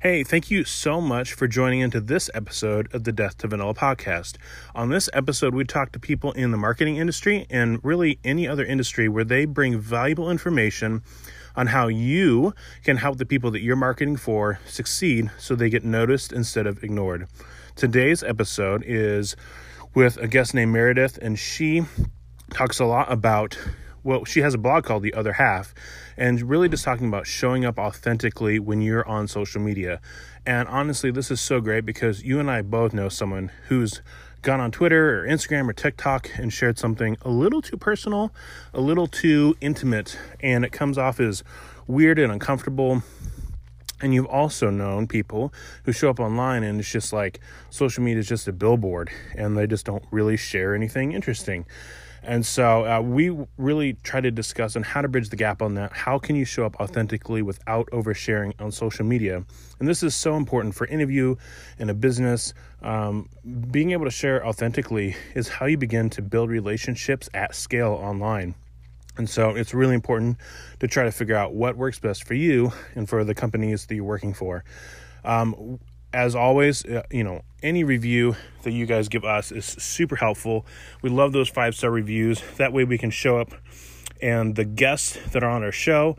Hey, thank you so much for joining into this episode of the Death to Vanilla podcast. On this episode, we talk to people in the marketing industry and really any other industry where they bring valuable information on how you can help the people that you're marketing for succeed so they get noticed instead of ignored. Today's episode is with a guest named Meredith, and she talks a lot about well, she has a blog called The Other Half, and really just talking about showing up authentically when you're on social media. And honestly, this is so great because you and I both know someone who's gone on Twitter or Instagram or TikTok and shared something a little too personal, a little too intimate, and it comes off as weird and uncomfortable. And you've also known people who show up online and it's just like social media is just a billboard and they just don't really share anything interesting. And so uh, we really try to discuss on how to bridge the gap on that. How can you show up authentically without oversharing on social media? And this is so important for any of you in a business. Um, being able to share authentically is how you begin to build relationships at scale online. And so it's really important to try to figure out what works best for you and for the companies that you're working for. Um, as always, uh, you know, any review that you guys give us is super helpful. We love those five star reviews. That way we can show up and the guests that are on our show,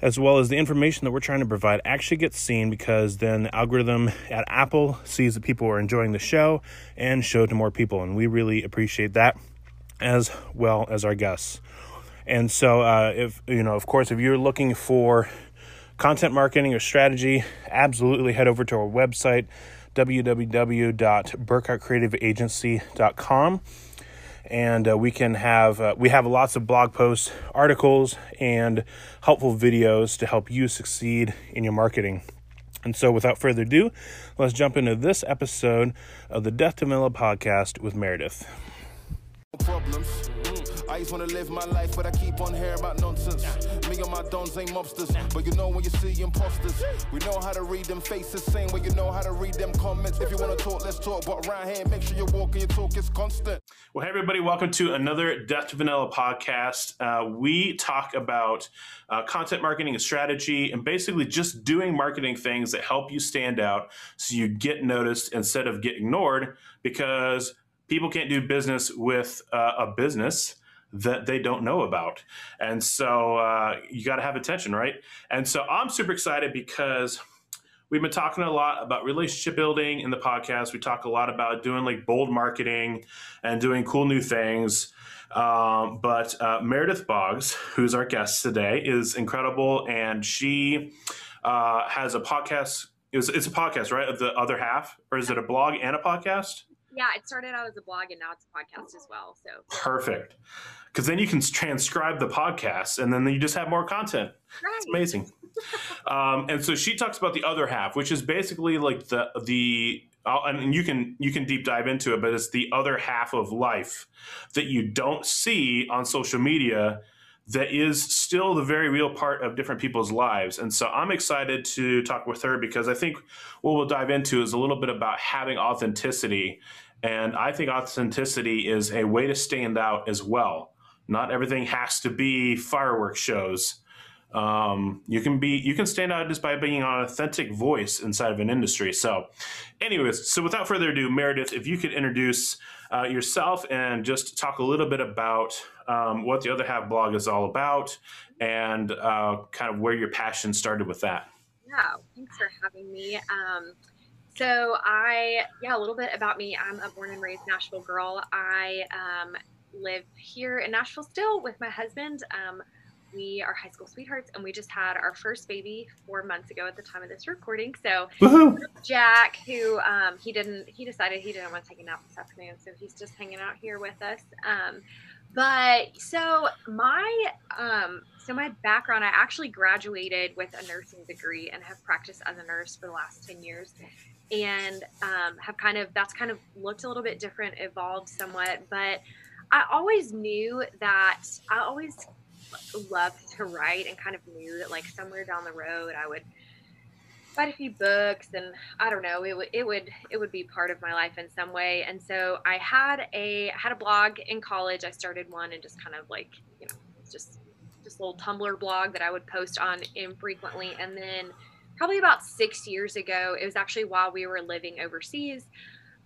as well as the information that we're trying to provide, actually gets seen because then the algorithm at Apple sees that people are enjoying the show and show it to more people. And we really appreciate that as well as our guests. And so, uh, if you know, of course, if you're looking for content marketing or strategy, absolutely head over to our website, www.burkhartcreativeagency.com. And uh, we can have uh, we have lots of blog posts, articles, and helpful videos to help you succeed in your marketing. And so, without further ado, let's jump into this episode of the Death to Vanilla podcast with Meredith. Problems. I just wanna live my life, but I keep on hearing about nonsense. Me and my dons ain't mobsters, but you know when you see imposters, we know how to read them faces, same way you know how to read them comments. If you wanna talk, let's talk, but around here, make sure you walk and your talk is constant. Well, hey everybody, welcome to another Death to Vanilla podcast. Uh, we talk about uh, content marketing and strategy, and basically just doing marketing things that help you stand out, so you get noticed instead of get ignored, because people can't do business with uh, a business that they don't know about. And so uh, you got to have attention, right? And so I'm super excited because we've been talking a lot about relationship building in the podcast. We talk a lot about doing like bold marketing and doing cool new things. Um, but uh, Meredith Boggs, who's our guest today, is incredible, and she uh, has a podcast. It's, it's a podcast, right? Of the other half, or is it a blog and a podcast? Yeah, it started out as a blog and now it's a podcast as well. So perfect because then you can transcribe the podcast and then you just have more content. Right. It's amazing. um, and so she talks about the other half, which is basically like the the and you can you can deep dive into it, but it's the other half of life that you don't see on social media that is still the very real part of different people's lives. And so I'm excited to talk with her because I think what we'll dive into is a little bit about having authenticity. And I think authenticity is a way to stand out as well. Not everything has to be fireworks shows. Um, you can be you can stand out just by being an authentic voice inside of an industry. So, anyways, so without further ado, Meredith, if you could introduce uh, yourself and just talk a little bit about um, what the other half blog is all about and uh, kind of where your passion started with that. Yeah, thanks for having me. Um, so I, yeah, a little bit about me. I'm a born and raised Nashville girl. I um, live here in Nashville still with my husband. Um, we are high school sweethearts, and we just had our first baby four months ago at the time of this recording. So Woo-hoo. Jack, who um, he didn't, he decided he didn't want to take a nap this afternoon, so he's just hanging out here with us. Um, but so my um, so my background, I actually graduated with a nursing degree and have practiced as a nurse for the last ten years and um, have kind of that's kind of looked a little bit different, evolved somewhat, but I always knew that I always loved to write and kind of knew that like somewhere down the road I would write a few books and I don't know it would it would it would be part of my life in some way and so I had a had a blog in college I started one and just kind of like you know just just a little Tumblr blog that I would post on infrequently and then probably about six years ago. It was actually while we were living overseas.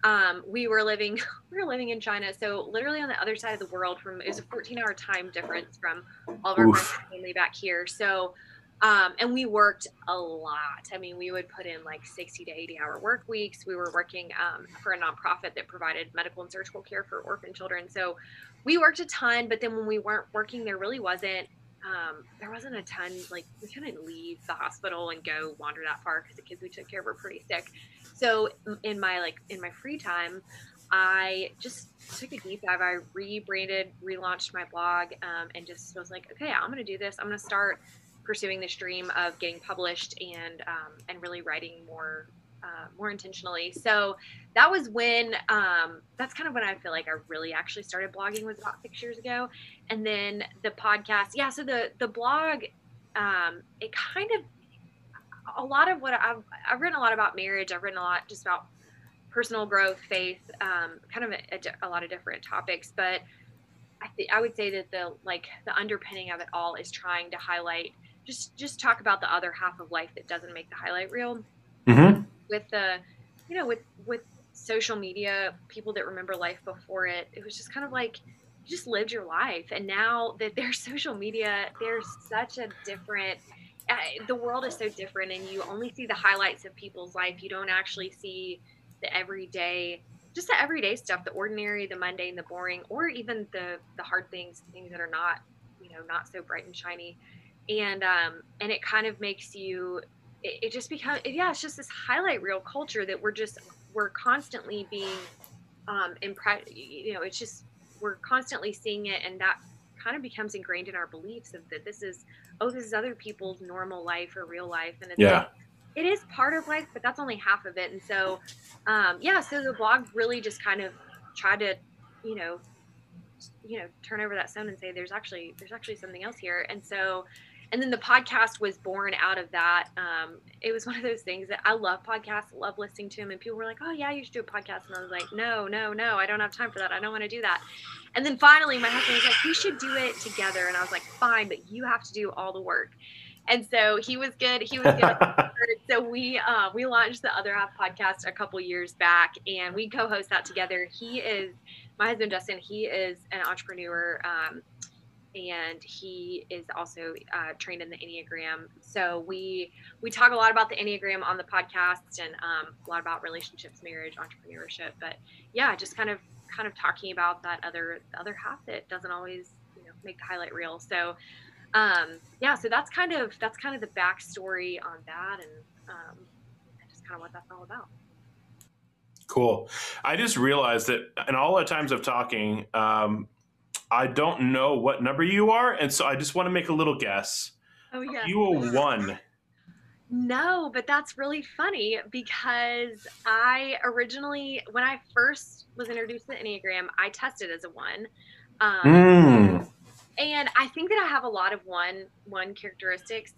Um, we were living we were living in China, so literally on the other side of the world. From it was a 14 hour time difference from all of our family back here. So um, and we worked a lot. I mean, we would put in like 60 to 80 hour work weeks. We were working um, for a nonprofit that provided medical and surgical care for orphan children. So we worked a ton, but then when we weren't working, there really wasn't. Um, there wasn't a ton like we couldn't leave the hospital and go wander that far because the kids we took care of were pretty sick. So in my like in my free time, I just took a deep dive. I rebranded, relaunched my blog, um, and just was like, okay, I'm going to do this. I'm going to start pursuing this dream of getting published and um, and really writing more uh, more intentionally. So that was when um, that's kind of when I feel like I really actually started blogging was about six years ago, and then the podcast. Yeah, so the the blog, um, it kind of a lot of what I've I've written a lot about marriage. I've written a lot just about personal growth, faith, um, kind of a, a, lot of different topics, but. I, th- I would say that the like the underpinning of it all is trying to highlight just just talk about the other half of life that doesn't make the highlight reel. Mm-hmm. With the, you know, with with social media, people that remember life before it, it was just kind of like you just lived your life, and now that there's social media, there's such a different. The world is so different, and you only see the highlights of people's life. You don't actually see the everyday just the everyday stuff the ordinary the mundane the boring or even the the hard things things that are not you know not so bright and shiny and um, and it kind of makes you it, it just becomes yeah it's just this highlight reel culture that we're just we're constantly being um impressed you know it's just we're constantly seeing it and that kind of becomes ingrained in our beliefs of that this is oh this is other people's normal life or real life and it's yeah. like, it is part of life but that's only half of it and so um yeah so the blog really just kind of tried to you know you know turn over that stone and say there's actually there's actually something else here and so and then the podcast was born out of that. Um, it was one of those things that I love podcasts, love listening to them, and people were like, "Oh yeah, you should do a podcast," and I was like, "No, no, no, I don't have time for that. I don't want to do that." And then finally, my husband was like, "We should do it together," and I was like, "Fine, but you have to do all the work." And so he was good. He was good. so we uh, we launched the Other Half podcast a couple years back, and we co-host that together. He is my husband Justin. He is an entrepreneur. Um, and he is also uh, trained in the enneagram. So we we talk a lot about the enneagram on the podcast and um, a lot about relationships marriage entrepreneurship but yeah just kind of kind of talking about that other other half that doesn't always you know make the highlight reel. So um, yeah so that's kind of that's kind of the backstory on that and um, just kind of what that's all about. Cool. I just realized that in all the times of talking, um, I don't know what number you are, and so I just want to make a little guess. Oh yeah. You a one. No, but that's really funny because I originally, when I first was introduced to the Enneagram, I tested as a one. Um, mm. And I think that I have a lot of one one characteristics.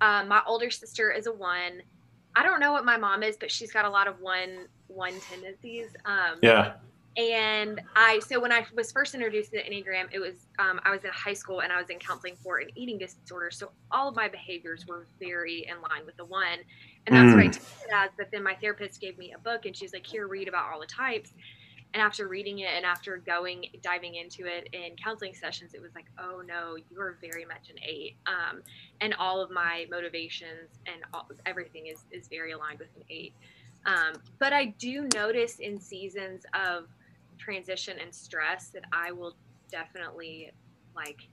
Um, my older sister is a one. I don't know what my mom is, but she's got a lot of one one tendencies. Um, yeah and I so when I was first introduced to the Enneagram, it was um, I was in high school and I was in counseling for an eating disorder. So all of my behaviors were very in line with the one, and that's mm. what I mm. took it as. But then my therapist gave me a book and she's like, "Here, read about all the types." And after reading it and after going diving into it in counseling sessions, it was like, "Oh no, you are very much an eight. Um, and all of my motivations and all, everything is is very aligned with an eight. Um, but I do notice in seasons of transition and stress that I will definitely like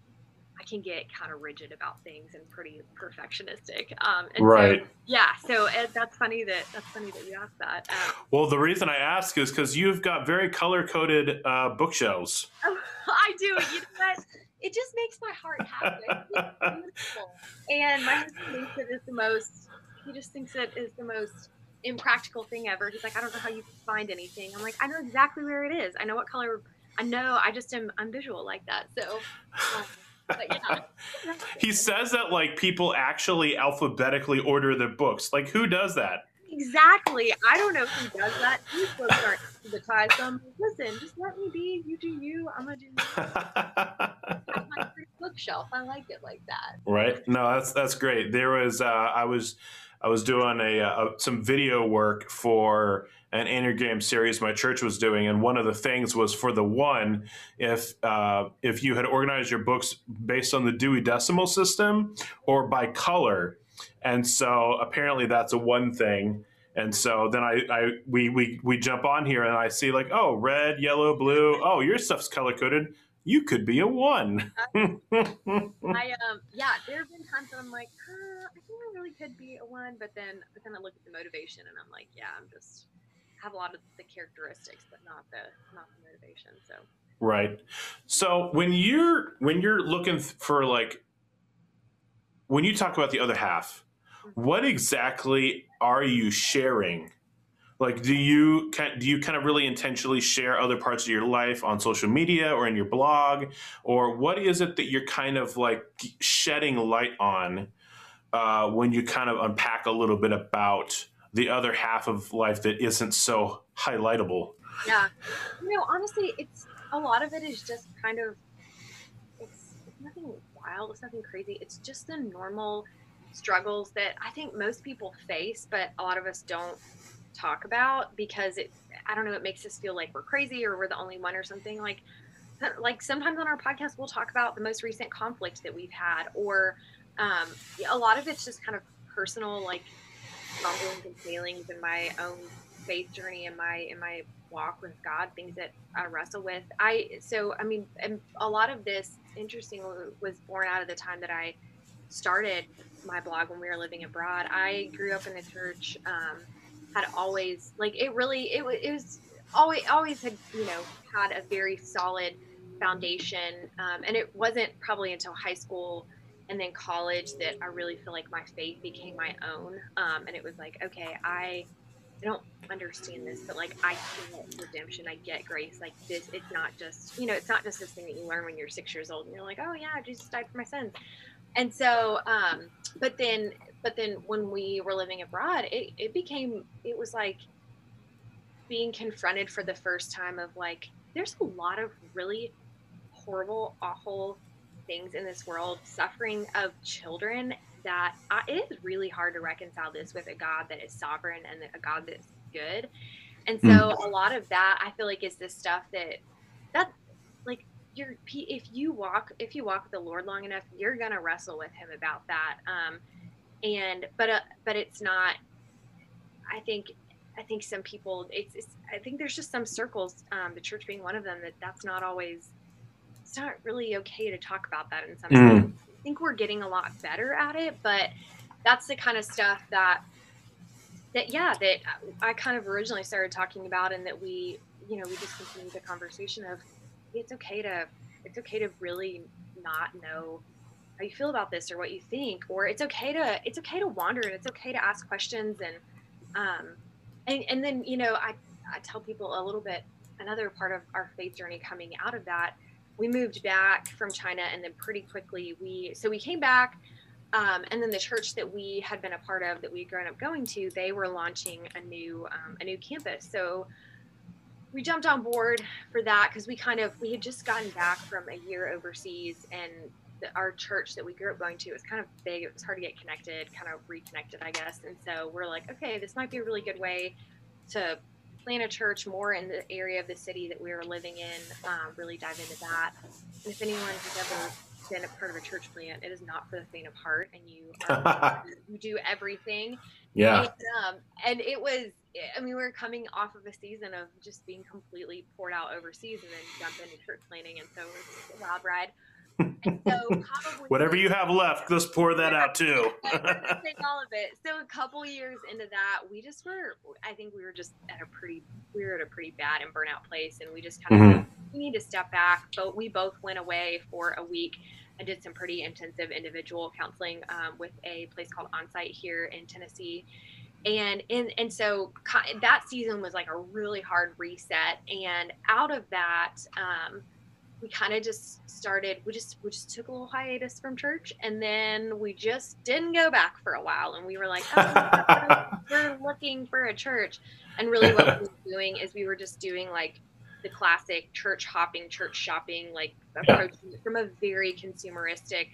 I can get kind of rigid about things and pretty perfectionistic. Um, and right. So, yeah. So it, that's funny that that's funny that you asked that. Um, well, the reason I ask is because you've got very color coded uh, bookshelves. Oh, I do. You know what? It just makes my heart happy. and my husband thinks it is the most. He just thinks it is the most impractical thing ever. He's like, I don't know how you find anything. I'm like, I know exactly where it is. I know what color. I know. I just am. I'm visual like that. So. Um, yeah. he says that like people actually alphabetically order their books. Like who does that? Exactly. I don't know who does that. These books aren't alphabetized. So I'm like, listen, just let me be. You do you. I'm gonna do my bookshelf. I like it like that. Right. No, that's that's great. There was uh, I was I was doing a, a, some video work for an Enneagram series my church was doing, and one of the things was for the one, if uh, if you had organized your books based on the Dewey Decimal System or by color, and so apparently that's a one thing. And so then I, I we, we we jump on here and I see like oh red yellow blue oh your stuff's color coded you could be a one. I um yeah, there have been times when I'm like, uh, I think I really could be a one, but then but then I look at the motivation and I'm like, yeah, I'm just have a lot of the characteristics, but not the not the motivation. So right. So when you're when you're looking for like when you talk about the other half, mm-hmm. what exactly are you sharing like do you do you kind of really intentionally share other parts of your life on social media or in your blog or what is it that you're kind of like shedding light on uh, when you kind of unpack a little bit about the other half of life that isn't so highlightable. Yeah. You know honestly it's a lot of it is just kind of it's, it's nothing wild it's nothing crazy it's just the normal struggles that i think most people face but a lot of us don't talk about because it I don't know it makes us feel like we're crazy or we're the only one or something like like sometimes on our podcast we'll talk about the most recent conflict that we've had or um, a lot of it's just kind of personal like rumblings and failings in my own faith journey and my in my walk with God things that I wrestle with. I so I mean and a lot of this interesting was born out of the time that I started my blog when we were living abroad. I grew up in the church um, had always like it really it, it was always always had you know had a very solid foundation um, and it wasn't probably until high school and then college that i really feel like my faith became my own um, and it was like okay i I don't understand this, but like I get redemption, I get grace. Like this, it's not just you know, it's not just this thing that you learn when you're six years old and you're like, oh yeah, Jesus died for my sins. And so, um, but then but then when we were living abroad it, it became it was like being confronted for the first time of like there's a lot of really horrible awful things in this world suffering of children that I, it is really hard to reconcile this with a god that is sovereign and a god that's good and so mm. a lot of that i feel like is this stuff that that like you're if you walk if you walk with the lord long enough you're gonna wrestle with him about that um and but uh, but it's not i think i think some people it's, it's i think there's just some circles um, the church being one of them that that's not always it's not really okay to talk about that in some mm. sense i think we're getting a lot better at it but that's the kind of stuff that that yeah that i kind of originally started talking about and that we you know we just continued the conversation of it's okay to it's okay to really not know how you feel about this or what you think or it's okay to it's okay to wander and it's okay to ask questions and um and, and then you know I, I tell people a little bit another part of our faith journey coming out of that we moved back from china and then pretty quickly we so we came back um, and then the church that we had been a part of that we had grown up going to they were launching a new um, a new campus so we jumped on board for that because we kind of we had just gotten back from a year overseas and the, our church that we grew up going to was kind of big. It was hard to get connected, kind of reconnected, I guess. And so we're like, okay, this might be a really good way to plan a church more in the area of the city that we were living in. Um, really dive into that. And if anyone has ever been a part of a church plant, it is not for the faint of heart, and you um, you do everything. Yeah. And, um, and it was. I mean, we were coming off of a season of just being completely poured out overseas, and then jump into church planting, and so it was a wild ride so whatever you have left, let's pour that out too. take all of it. So a couple years into that, we just were. I think we were just at a pretty. We were at a pretty bad and burnout place, and we just kind of mm-hmm. we need to step back. But we both went away for a week I did some pretty intensive individual counseling um, with a place called Onsite here in Tennessee. And, and and so that season was like a really hard reset. And out of that, um, we kind of just started we just we just took a little hiatus from church and then we just didn't go back for a while and we were like oh, we're looking for a church and really what we were doing is we were just doing like the classic church hopping church shopping like approach yeah. from a very consumeristic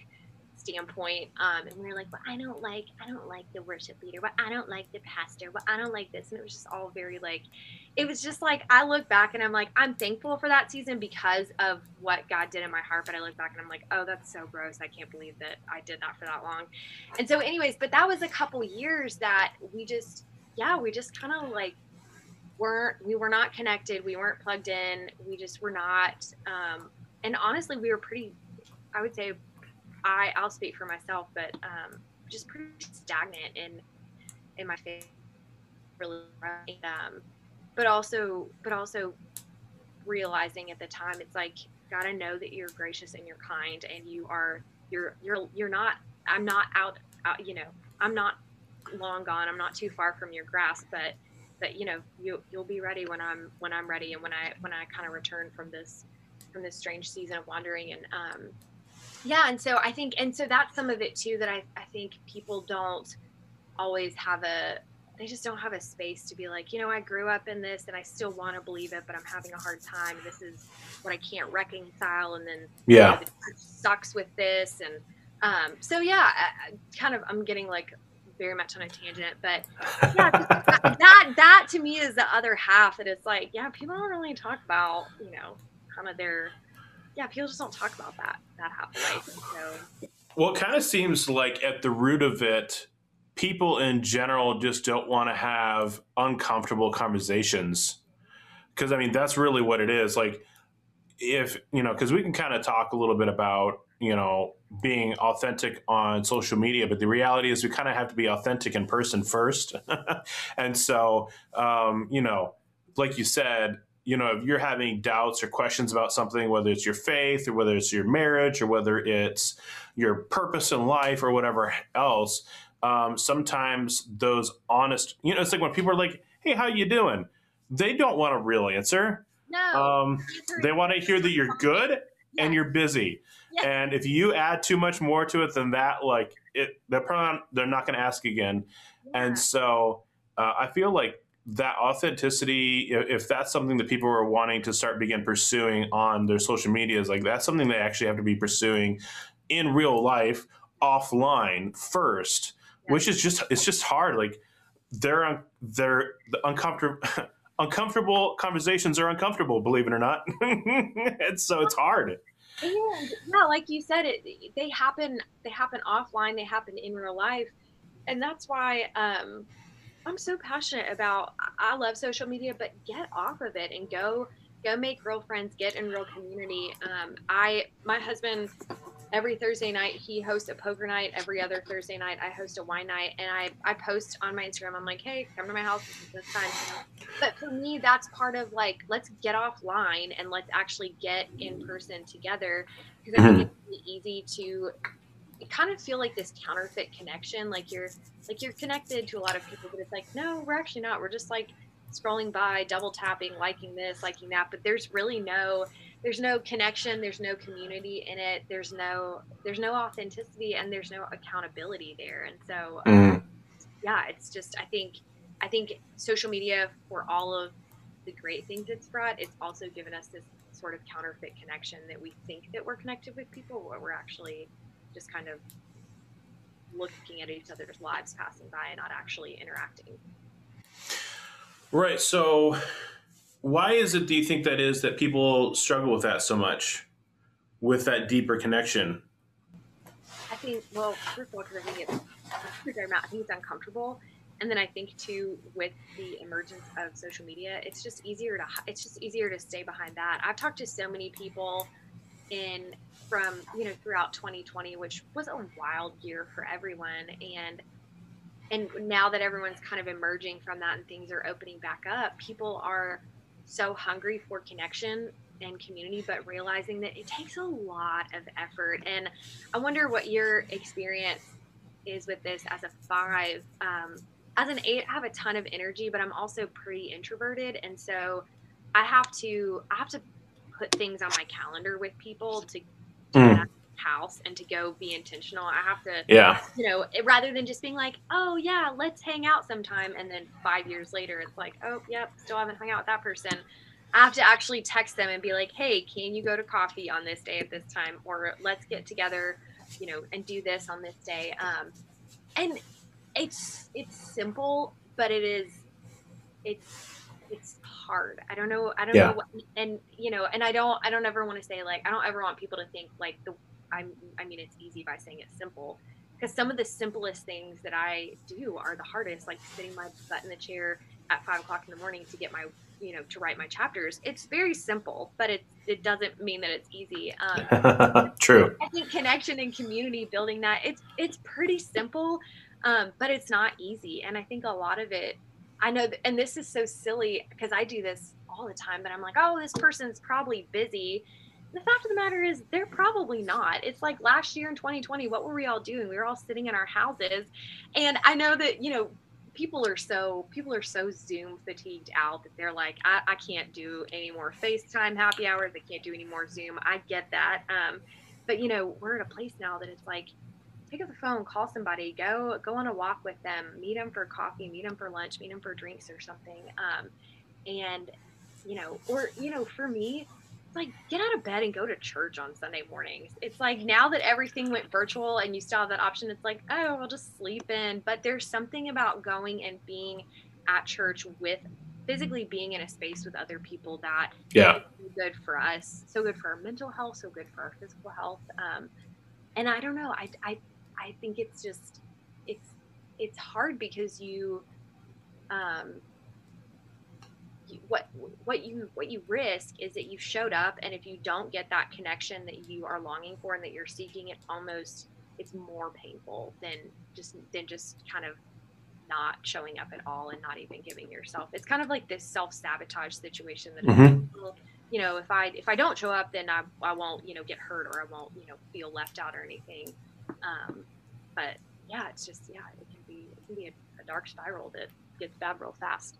standpoint um, and we were like well i don't like i don't like the worship leader but i don't like the pastor but i don't like this and it was just all very like it was just like i look back and i'm like i'm thankful for that season because of what god did in my heart but i look back and i'm like oh that's so gross. I can't believe that i did that for that long. And so anyways but that was a couple years that we just yeah we just kind of like weren't we were not connected we weren't plugged in we just were not um, and honestly we were pretty i would say I I'll speak for myself, but um, just pretty stagnant in in my faith, really. Um, but also, but also realizing at the time, it's like gotta know that you're gracious and you're kind, and you are you're you're you're not. I'm not out. out you know, I'm not long gone. I'm not too far from your grasp, but but you know, you you'll be ready when I'm when I'm ready, and when I when I kind of return from this from this strange season of wandering and um yeah and so i think and so that's some of it too that i, I think people don't always have a they just don't have a space to be like you know i grew up in this and i still want to believe it but i'm having a hard time. This is what i can't reconcile and then yeah. you know, sucks with this and um, so yeah I, I kind of i'm getting like very much on a tangent but yeah that, that that to me is the other half that it's like yeah people don't really talk about you know kind of their yeah, people just don't talk about that that half. So. Well, it kind of seems like at the root of it, people in general just don't want to have uncomfortable conversations. Because I mean, that's really what it is. Like, if you know, because we can kind of talk a little bit about you know being authentic on social media, but the reality is we kind of have to be authentic in person first. and so, um, you know, like you said, you know, if you're having doubts or questions about something, whether it's your faith or whether it's your marriage or whether it's your purpose in life or whatever else, um, sometimes those honest, you know, it's like when people are like, "Hey, how you doing?" They don't want a real answer. No. Um, they want to hear that you're good yeah. and you're busy. Yeah. And if you add too much more to it than that, like it, they're probably not, they're not going to ask again. Yeah. And so uh, I feel like that authenticity if that's something that people are wanting to start begin pursuing on their social medias like that's something they actually have to be pursuing in real life offline first yeah. which is just it's just hard like they're they're the uncomfortable uncomfortable conversations are uncomfortable believe it or not and so it's hard and yeah like you said it they happen they happen offline they happen in real life and that's why um I'm so passionate about I love social media, but get off of it and go go make real friends, get in real community. Um, I my husband every Thursday night he hosts a poker night. Every other Thursday night I host a wine night, and I I post on my Instagram. I'm like, hey, come to my house. This time. But for me, that's part of like let's get offline and let's actually get in person together because I think mm-hmm. it's really easy to kind of feel like this counterfeit connection like you're like you're connected to a lot of people but it's like no we're actually not we're just like scrolling by double tapping liking this liking that but there's really no there's no connection there's no community in it there's no there's no authenticity and there's no accountability there and so um, mm. yeah it's just i think i think social media for all of the great things it's brought it's also given us this sort of counterfeit connection that we think that we're connected with people but we're actually just kind of looking at each other's lives passing by and not actually interacting. Right. So, why is it, do you think that is that people struggle with that so much, with that deeper connection? I think, well, first of all, because I think it's, I think it's uncomfortable. And then I think too, with the emergence of social media, it's just easier to it's just easier to stay behind that. I've talked to so many people in from you know throughout 2020 which was a wild year for everyone. And and now that everyone's kind of emerging from that and things are opening back up people are so hungry for connection and community but realizing that it takes a lot of effort. And i wonder what your experience is with this as a five um, as an eight i have a ton of energy but i'm also pretty introverted. And so i have to i have to put things on my calendar with people to mm. house and to go be intentional. I have to, yeah, you know, rather than just being like, oh yeah, let's hang out sometime, and then five years later, it's like, oh yep, still haven't hung out with that person. I have to actually text them and be like, hey, can you go to coffee on this day at this time, or let's get together you know, and do this on this day. Um, and it's it's simple, but it is it's it's hard. I don't know. I don't yeah. know. What, and you know, and I don't. I don't ever want to say like I don't ever want people to think like the. I'm. I mean, it's easy by saying it's simple, because some of the simplest things that I do are the hardest. Like sitting my butt in the chair at five o'clock in the morning to get my you know to write my chapters it's very simple but it it doesn't mean that it's easy um, true i think connection and community building that it's it's pretty simple um, but it's not easy and i think a lot of it i know that, and this is so silly because i do this all the time but i'm like oh this person's probably busy. The fact of the matter is they're probably not. It's like last year in 2020 what were we all doing? We were all sitting in our houses and i know that you know people are so people are so zoom fatigued out that they're like I, I can't do any more facetime happy hours. I can't do any more zoom. I get that um, but you know we're at a place now that it's like pick up the phone call somebody go go on a walk with them meet them for coffee meet them for lunch meet them for drinks or something um, and you know or you know for me like get out of bed and go to church on Sunday mornings. It's like now that everything went virtual and you still have that option, it's like, oh, I'll just sleep in. But there's something about going and being at church with physically being in a space with other people that yeah good for us, so good for our mental health, so good for our physical health. Um, and I don't know, I, I I think it's just it's it's hard because you um what what you what you risk is that you showed up and if you don't get that connection that you are longing for and that you're seeking it almost it's more painful than just than just kind of not showing up at all and not even giving yourself it's kind of like this self-sabotage situation that mm-hmm. you know if i if i don't show up then i, I won't you know get hurt or i won't you know feel left out or anything um, but yeah it's just yeah it can be it can be a, a dark spiral that gets bad real fast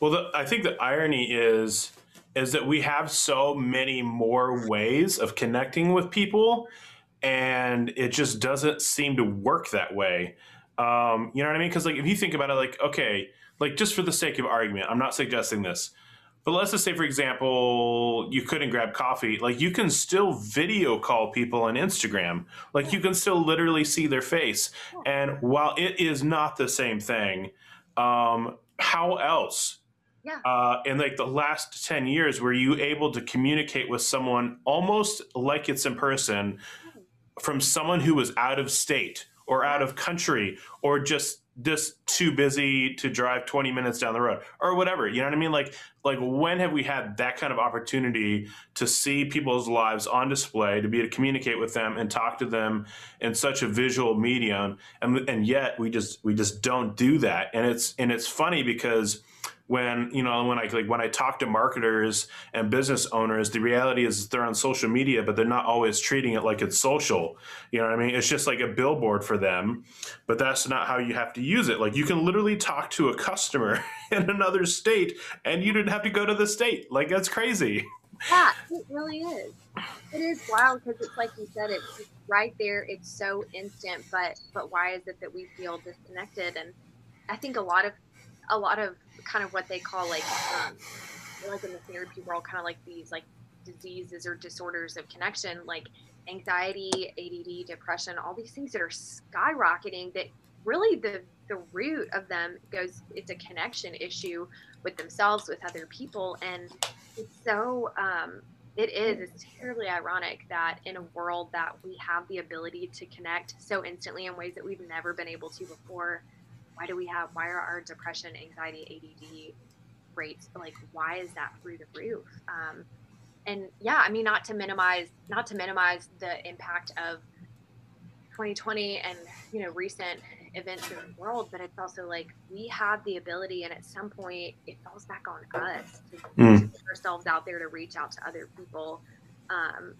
well, the, I think the irony is is that we have so many more ways of connecting with people, and it just doesn't seem to work that way. Um, you know what I mean? Because like if you think about it, like okay, like just for the sake of argument, I'm not suggesting this, but let's just say, for example, you couldn't grab coffee. Like you can still video call people on Instagram. Like you can still literally see their face. And while it is not the same thing, um, how else yeah. Uh, in like the last 10 years, were you able to communicate with someone almost like it's in person from someone who was out of state or out of country or just just too busy to drive 20 minutes down the road or whatever you know what i mean? Like like when have we had that kind of opportunity to see people's lives on display to be able to communicate with them and talk to them in such a visual medium? And and yet we just we just don't do that. And it's and it's funny because when you know when I like when I talk to marketers and business owners, the reality is they're on social media, but they're not always treating it like it's social. You know what I mean? It's just like a billboard for them, but that's not how you have to use it. Like you can literally talk to a customer in another state, and you didn't have to go to the state. Like that's crazy. Yeah, it really is. It is wild because it's like you said, it's right there. It's so instant, but but why is it that we feel disconnected? And I think a lot of a lot of kind of what they call like um, like in the therapy world kind of like these like diseases or disorders of connection like anxiety add depression all these things that are skyrocketing that really the the root of them goes it's a connection issue with themselves with other people and it's so um, it is it's terribly ironic that in a world that we have the ability to connect so instantly in ways that we've never been able to before why do we have why are our depression anxiety add rates like why is that through the roof um, and yeah i mean not to minimize not to minimize the impact of 2020 and you know recent events in the world but it's also like we have the ability and at some point it falls back on us to, mm. to put ourselves out there to reach out to other people um,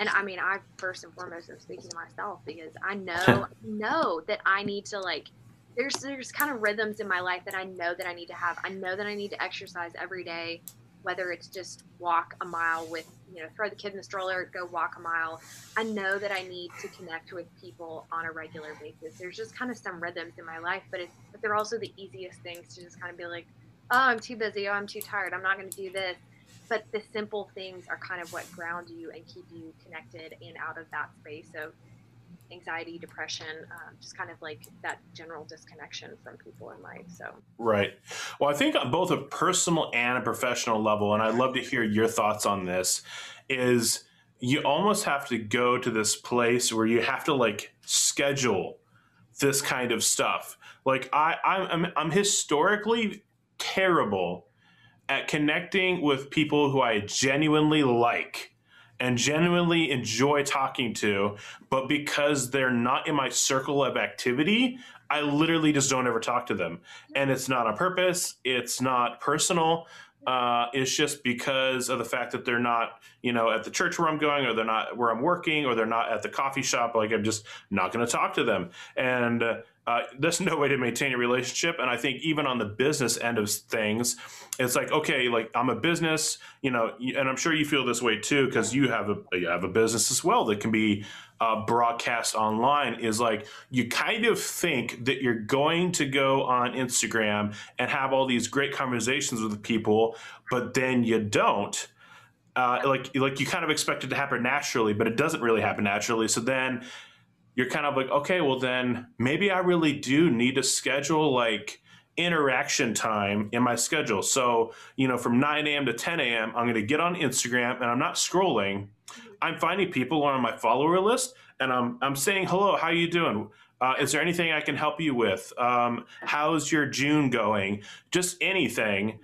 and i mean i first and foremost am speaking to myself because i know know that i need to like there's there's kind of rhythms in my life that I know that I need to have. I know that I need to exercise every day, whether it's just walk a mile with you know throw the kid in the stroller, go walk a mile. I know that I need to connect with people on a regular basis. There's just kind of some rhythms in my life, but it's but they're also the easiest things to just kind of be like, oh, I'm too busy. Oh, I'm too tired. I'm not going to do this. But the simple things are kind of what ground you and keep you connected and out of that space of anxiety, depression, um, just kind of like that general disconnection from people in life. So, right. Well, I think on both a personal and a professional level, and I'd love to hear your thoughts on this, is you almost have to go to this place where you have to like schedule this kind of stuff. Like I, I'm, I'm historically terrible at connecting with people who I genuinely like and genuinely enjoy talking to, but because they're not in my circle of activity, I literally just don't ever talk to them. And it's not on purpose, it's not personal. Uh, it's just because of the fact that they're not, you know, at the church where I'm going, or they're not where I'm working, or they're not at the coffee shop. Like I'm just not going to talk to them, and uh, uh, there's no way to maintain a relationship. And I think even on the business end of things, it's like okay, like I'm a business, you know, and I'm sure you feel this way too because you have a you have a business as well that can be uh, broadcast online. Is like you kind of think that you're going to go on Instagram and have all these great conversations with people, but then you don't. Uh, like like you kind of expect it to happen naturally, but it doesn't really happen naturally. So then you're kind of like, okay, well then maybe I really do need to schedule like interaction time in my schedule. So, you know, from 9 a.m. to 10 a.m., I'm going to get on Instagram and I'm not scrolling. I'm finding people on my follower list and I'm, I'm saying, hello, how are you doing? Uh, is there anything I can help you with? Um, how's your June going? Just anything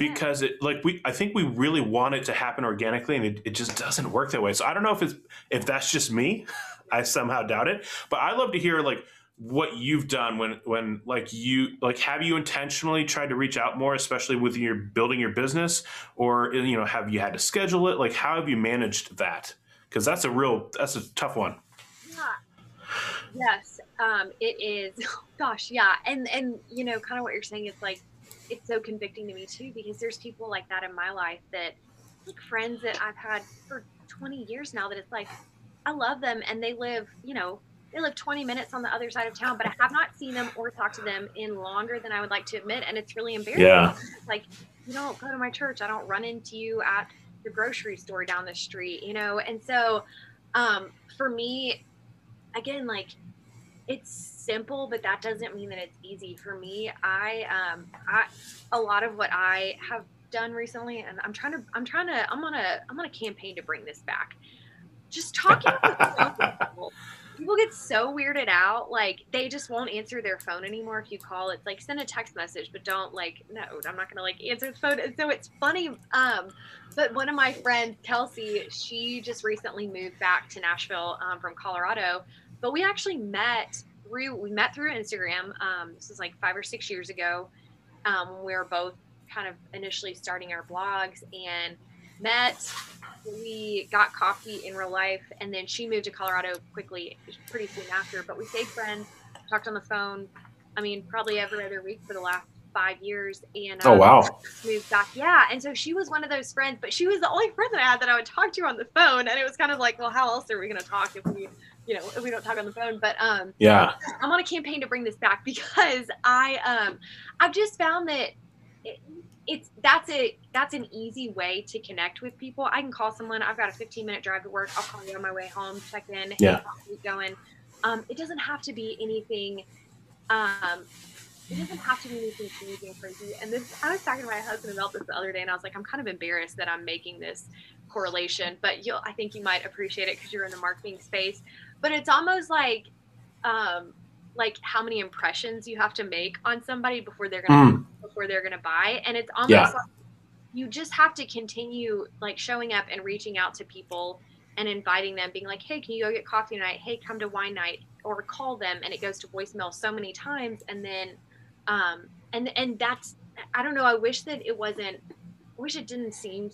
because it like we I think we really want it to happen organically and it, it just doesn't work that way. So I don't know if it's if that's just me. I somehow doubt it. But I love to hear like what you've done when when like you like have you intentionally tried to reach out more especially with your building your business? Or you know have you had to schedule it? Like how have you managed that? Because that's a real that's a tough one. Yeah. Yes um it is gosh yeah. And and you know kind of what you're saying is like it's so convicting to me too because there's people like that in my life that like friends that i've had for 20 years now that it's like I love them and they live, you know, they live 20 minutes on the other side of town, but I have not seen them or talked to them in longer than I would like to admit. And it's really embarrassing. Yeah. Like, you don't go to my church. I don't run into you at the grocery store down the street, you know? And so, um, for me, again, like it's simple, but that doesn't mean that it's easy for me. I, um, I, a lot of what I have done recently, and I'm trying to, I'm trying to, I'm on a, I'm on a campaign to bring this back just talking people. people get so weirded out like they just won't answer their phone anymore if you call it's like send a text message but don't like no i'm not gonna like answer the phone and so it's funny um but one of my friends kelsey she just recently moved back to nashville um, from colorado but we actually met through we met through instagram um, this was like five or six years ago um, when we were both kind of initially starting our blogs and met we got coffee in real life and then she moved to colorado quickly pretty soon after but we stayed friends talked on the phone i mean probably every other week for the last five years and um, oh wow. moved back yeah and so she was one of those friends but she was the only friend that i had that i would talk to on the phone and it was kind of like well how else are we going to talk if we you know we don't talk on the phone but um yeah i'm on a campaign to bring this back because i um i've just found that it, it's that's a that's an easy way to connect with people. I can call someone. I've got a 15 minute drive to work. I'll call you on my way home. Check in. Yeah. going. Um, it doesn't have to be anything. Um, it doesn't have to be anything crazy and crazy. And this, I was talking to my husband about this the other day, and I was like, I'm kind of embarrassed that I'm making this correlation, but you'll, I think you might appreciate it because you're in the marketing space. But it's almost like, um, like how many impressions you have to make on somebody before they're gonna mm. before they're gonna buy and it's almost yeah. like you just have to continue like showing up and reaching out to people and inviting them being like hey can you go get coffee tonight hey come to wine night or call them and it goes to voicemail so many times and then um and and that's i don't know i wish that it wasn't i wish it didn't seem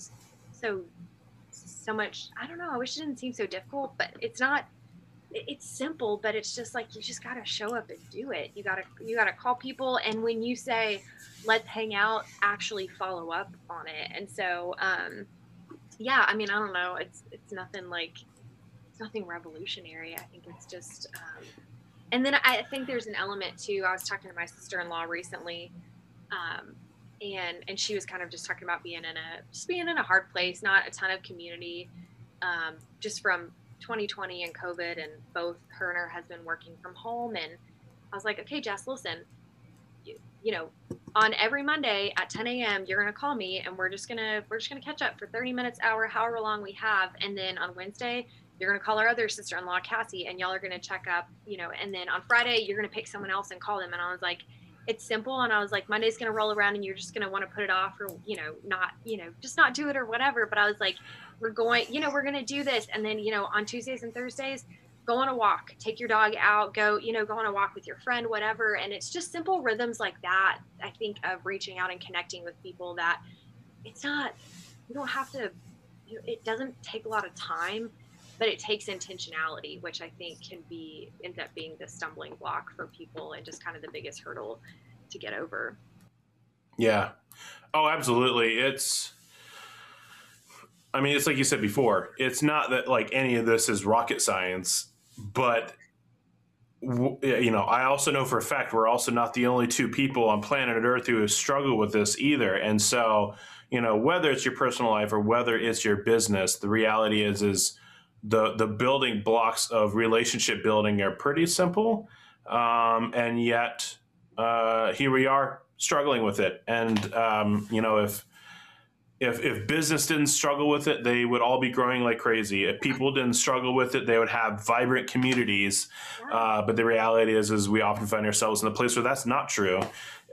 so so much i don't know i wish it didn't seem so difficult but it's not it's simple but it's just like you just got to show up and do it. You got to you got to call people and when you say let's hang out actually follow up on it. And so um yeah i mean i don't know. It's it's nothing like it's nothing revolutionary. I think it's just um and then i think there's an element too. I was talking to my sister-in-law recently um and and she was kind of just talking about being in a just being in a hard place not a ton of community um just from 2020 and COVID, and both her and her husband working from home. And I was like, okay, Jess, listen, you, you know, on every Monday at 10 a.m., you're gonna call me, and we're just gonna we're just gonna catch up for 30 minutes, hour, however long we have, and then on Wednesday. You're gonna call our other sister-in-law, Cassie, and y'all are gonna check up, you know. And then on Friday, you're gonna pick someone else and call them. And I was like, it's simple and i was like monday's going to roll around and you're just going to want to put it off or you know not you know just not do it or whatever but i was like we're going you know we're going to do this. And then you know on tuesdays and thursdays go on a walk take your dog out go you know go on a walk with your friend whatever. And it's just simple rhythms like that i think of reaching out and connecting with people that it's not you don't have to you know, it doesn't take a lot of time but it takes intentionality which i think can be ends up being the stumbling block for people and just kind of the biggest hurdle to get over. Yeah. Oh absolutely. It's i mean it's like you said before it's not that like any of this is rocket science but you know i also know for a fact we're also not the only two people on planet earth who have struggled with this either and so you know whether it's your personal life or whether it's your business the reality is is the the building blocks of relationship building are pretty simple, um, and yet uh, here we are struggling with it. And um, you know, if if if business didn't struggle with it, they would all be growing like crazy. If people didn't struggle with it, they would have vibrant communities. Uh, but the reality is, is we often find ourselves in a place where that's not true,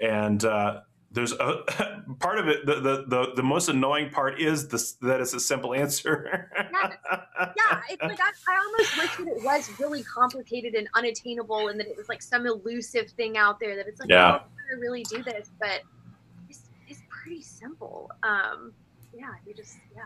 and uh, there's a part of it the, the the, the most annoying part is this that it's a simple answer. Yeah, yeah it's like I, I almost wish that it was really complicated and unattainable and that it was like some elusive thing out there that it's like yeah. oh, I really do this. But it's, it's pretty simple um yeah you just yeah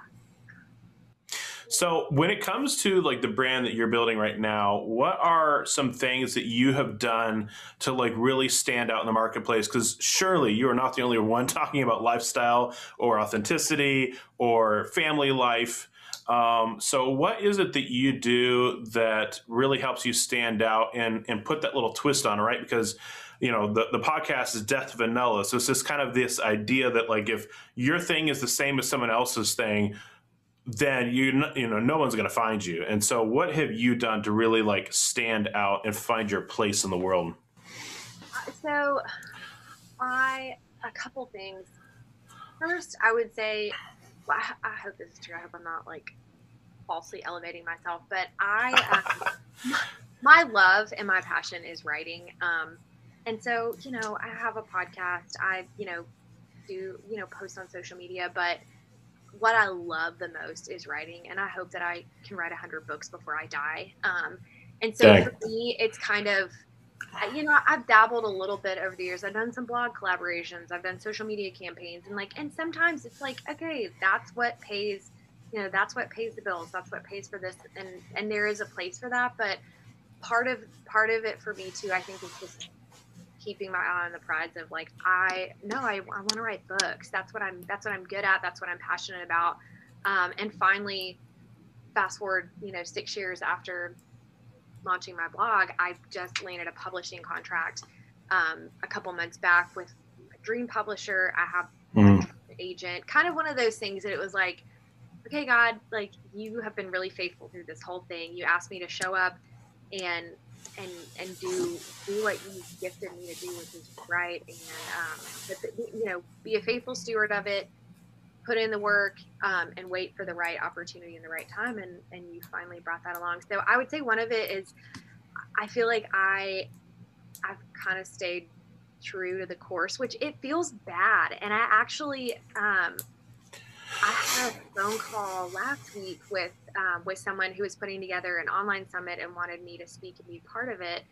so when it comes to like the brand that you're building right now, what are some things that you have done to like really stand out in the marketplace? Because surely you are not the only one talking about lifestyle or authenticity or family life. Um, so what is it that you do that really helps you stand out and and put that little twist on right? Because you know the, the podcast is death vanilla so it's just kind of this idea that like if your thing is the same as someone else's thing then you you know no one's going to find you. And so, what have you done to really like stand out and find your place in the world? Uh, so, I a couple things. First, I would say, well, I, hope this is true. I hope I'm not like falsely elevating myself, but I, um, my love and my passion is writing. Um, and so, you know, I have a podcast. I, you know, do you know post on social media, but what I love the most is writing, and I hope that I can write a hundred books before I die. Um, and so Dang. for me, it's kind of, you know, I've dabbled a little bit over the years. I've done some blog collaborations, I've done social media campaigns, and like, and sometimes it's like, okay, that's what pays, you know, that's what pays the bills, that's what pays for this, and and there is a place for that, but part of part of it for me too, I think, is just keeping my eye on the prize of like I no I, I want to write books. That's what I'm that's what I'm good at. That's what I'm passionate about. Um, and finally fast forward you know six years after launching my blog I just landed a publishing contract um, a couple months back with a dream publisher. I have mm. an agent. Kind of one of those things that it was like okay God like you have been really faithful through this whole thing. You asked me to show up and and and do do what you gifted me to do, which is write, and um, but the, you know, be a faithful steward of it, put in the work, um, and wait for the right opportunity and the right time, and and you finally brought that along. So I would say one of it is, I feel like I, I've kind of stayed true to the course, which it feels bad, and I actually. Um, I had a phone call last week with um, with someone who was putting together an online summit and wanted me to speak and be part of it.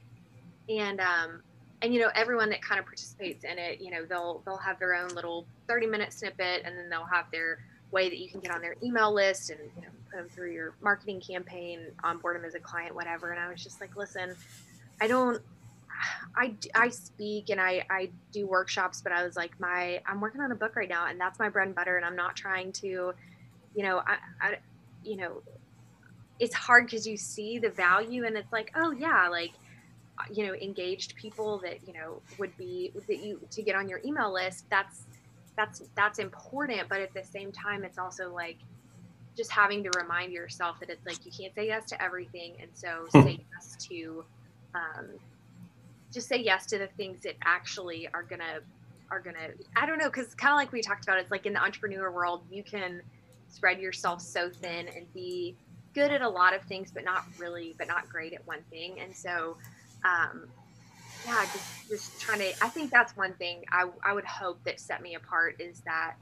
And um, and you know everyone that kind of participates in it, you know they'll they'll have their own little thirty minute snippet, and then they'll have their way that you can get on their email list and you know put them through your marketing campaign, onboard them as a client, whatever. And I was just like, listen, I don't I, I speak and I, I do workshops, but I was like, my, I'm working on a book right now and that's my bread and butter. And I'm not trying to, you know, I, I you know, it's hard because you see the value and it's like, oh yeah, like, you know, engaged people that, you know, would be that you to get on your email list. That's, that's, that's important. But at the same time, it's also like, just having to remind yourself that it's like you can't say yes to everything and so say yes to um, just say yes to the things that actually are gonna are gonna i don't know because kind of like we talked about it's like in the entrepreneur world you can spread yourself so thin and be good at a lot of things but not really but not great at one thing. And so um, yeah just just trying to i think that's one thing i, I would hope that set me apart is that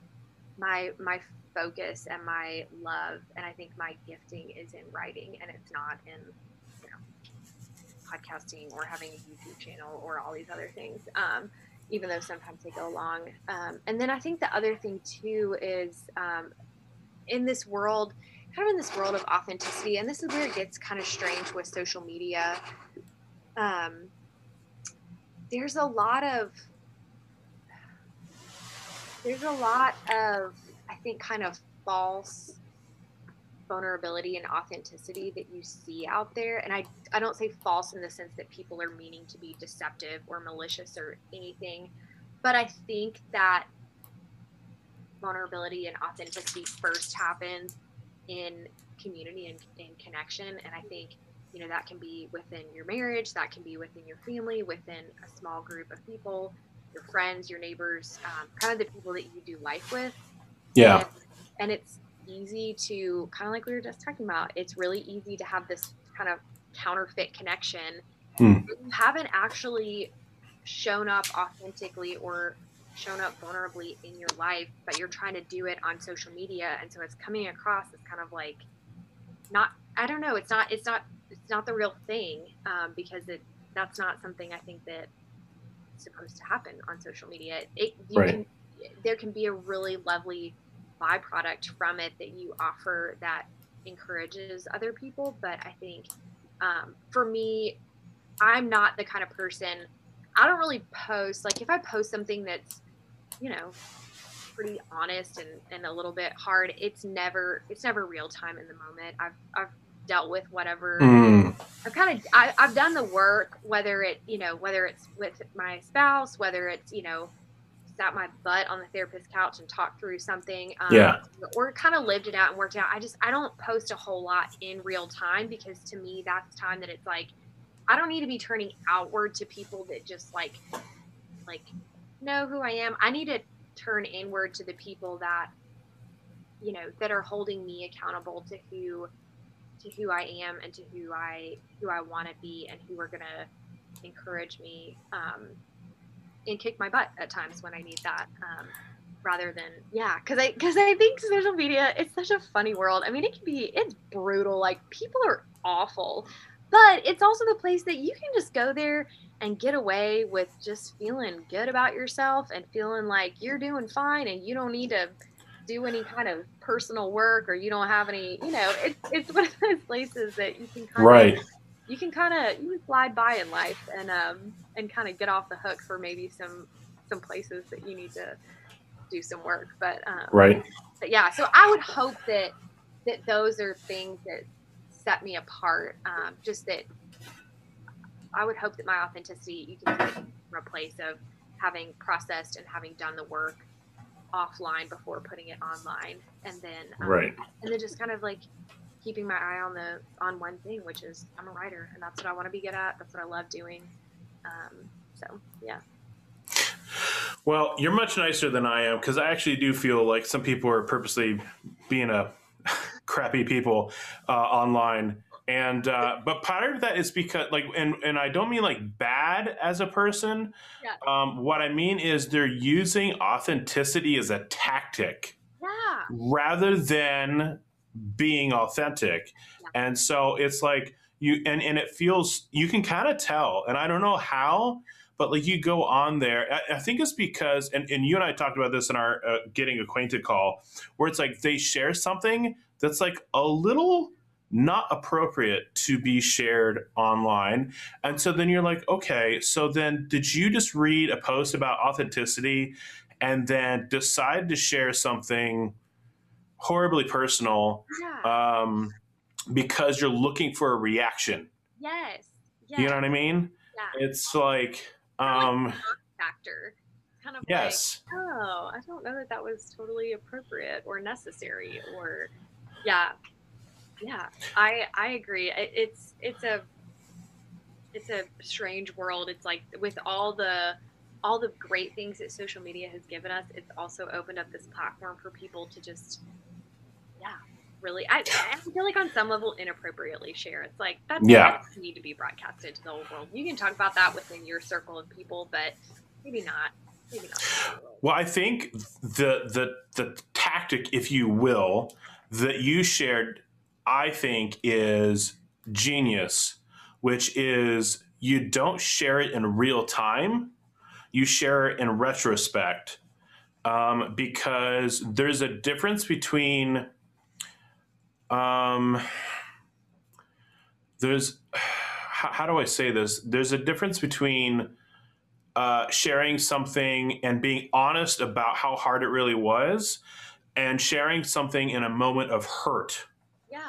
my my focus and my love and i think my gifting is in writing and it's not in podcasting or having a youtube channel or all these other things um, even though sometimes they go along um, and then i think the other thing too is um, in this world kind of in this world of authenticity and this is where it gets kind of strange with social media um, there's a lot of there's a lot of i think kind of false vulnerability and authenticity that you see out there. And i i don't say false in the sense that people are meaning to be deceptive or malicious or anything but i think that vulnerability and authenticity first happens in community and, in connection. And i think you know that can be within your marriage that can be within your family within a small group of people your friends your neighbors um, kind of the people that you do life with. Yeah. And, and it's easy to kind of like we were just talking about it's really easy to have this kind of counterfeit connection Hmm. you haven't actually shown up authentically or shown up vulnerably in your life but you're trying to do it on social media and so it's coming across as kind of like not i don't know it's not it's not it's not the real thing um, because it that's not something i think that supposed to happen on social media it you Right. can there can be a really lovely byproduct from it that you offer that encourages other people. But i think um, for me i'm not the kind of person i don't really post like if i post something that's you know pretty honest and, and a little bit hard it's never it's never real time in the moment. I've i've dealt with whatever. Mm. I've kind of I, I've done the work, whether it you know whether it's with my spouse, whether it's you know sat my butt on the therapist couch and talked through something, um, Yeah. or kind of lived it out and worked it out. I just I don't post a whole lot in real time because to me that's time that it's like I don't need to be turning outward to people that just like like know who I am. I need to turn inward to the people that you know that are holding me accountable to who to who I am and to who I who I want to be and who are gonna encourage me um, and kick my butt at times when I need that. Um, rather than yeah, because I because I think social media it's such a funny world. I mean, it can be it's brutal. Like people are awful, but it's also the place that you can just go there and get away with just feeling good about yourself and feeling like you're doing fine and you don't need to do any kind of personal work or you don't have any you know it's it's one of those places that you can kind Right. of you can kind of you can slide by in life and um and kind of get off the hook for maybe some some places that you need to do some work but um Right. but yeah so i would hope that that those are things that set me apart um just that i would hope that my authenticity you can take from a place of having processed and having done the work offline before putting it online and then um, Right. and then just kind of like keeping my eye on the on one thing which is i'm a writer and that's what i want to be good at that's what i love doing um so yeah Well, you're much nicer than I am because I actually do feel like some people are purposely being a crappy people uh, online. And uh, but part of that is because like and and I don't mean like bad as a person. Yeah. Um, what I mean is they're using authenticity as a tactic yeah rather than being authentic. Yeah. And so it's like you and and it feels you can kind of tell and I don't know how but like you go on there I, I think it's because and, and you and I talked about this in our uh, getting acquainted call where it's like they share something that's like a little not appropriate to be shared online and so then you're like okay so then did you just read a post about authenticity and then decide to share something horribly personal yeah um, because you're looking for a reaction. yes yes You know what I mean? yeah It's like, um, factor kind of yes, like oh i don't know that that was totally appropriate or necessary or Yeah, yeah, I I agree. It, it's it's a it's a strange world. It's like with all the all the great things that social media has given us, it's also opened up this platform for people to just really I, I feel like on some level inappropriately share. It's like that's yeah need to be broadcasted to the whole world. You can talk about that within your circle of people, but maybe not. Maybe not. Well, I think the the the tactic, if you will, that you shared, I think is genius, which is you don't share it in real time, you share it in retrospect. Um, because there's a difference between um, there's how, how, do I say this? There's a difference between uh, sharing something and being honest about how hard it really was, and sharing something in a moment of hurt. Yeah.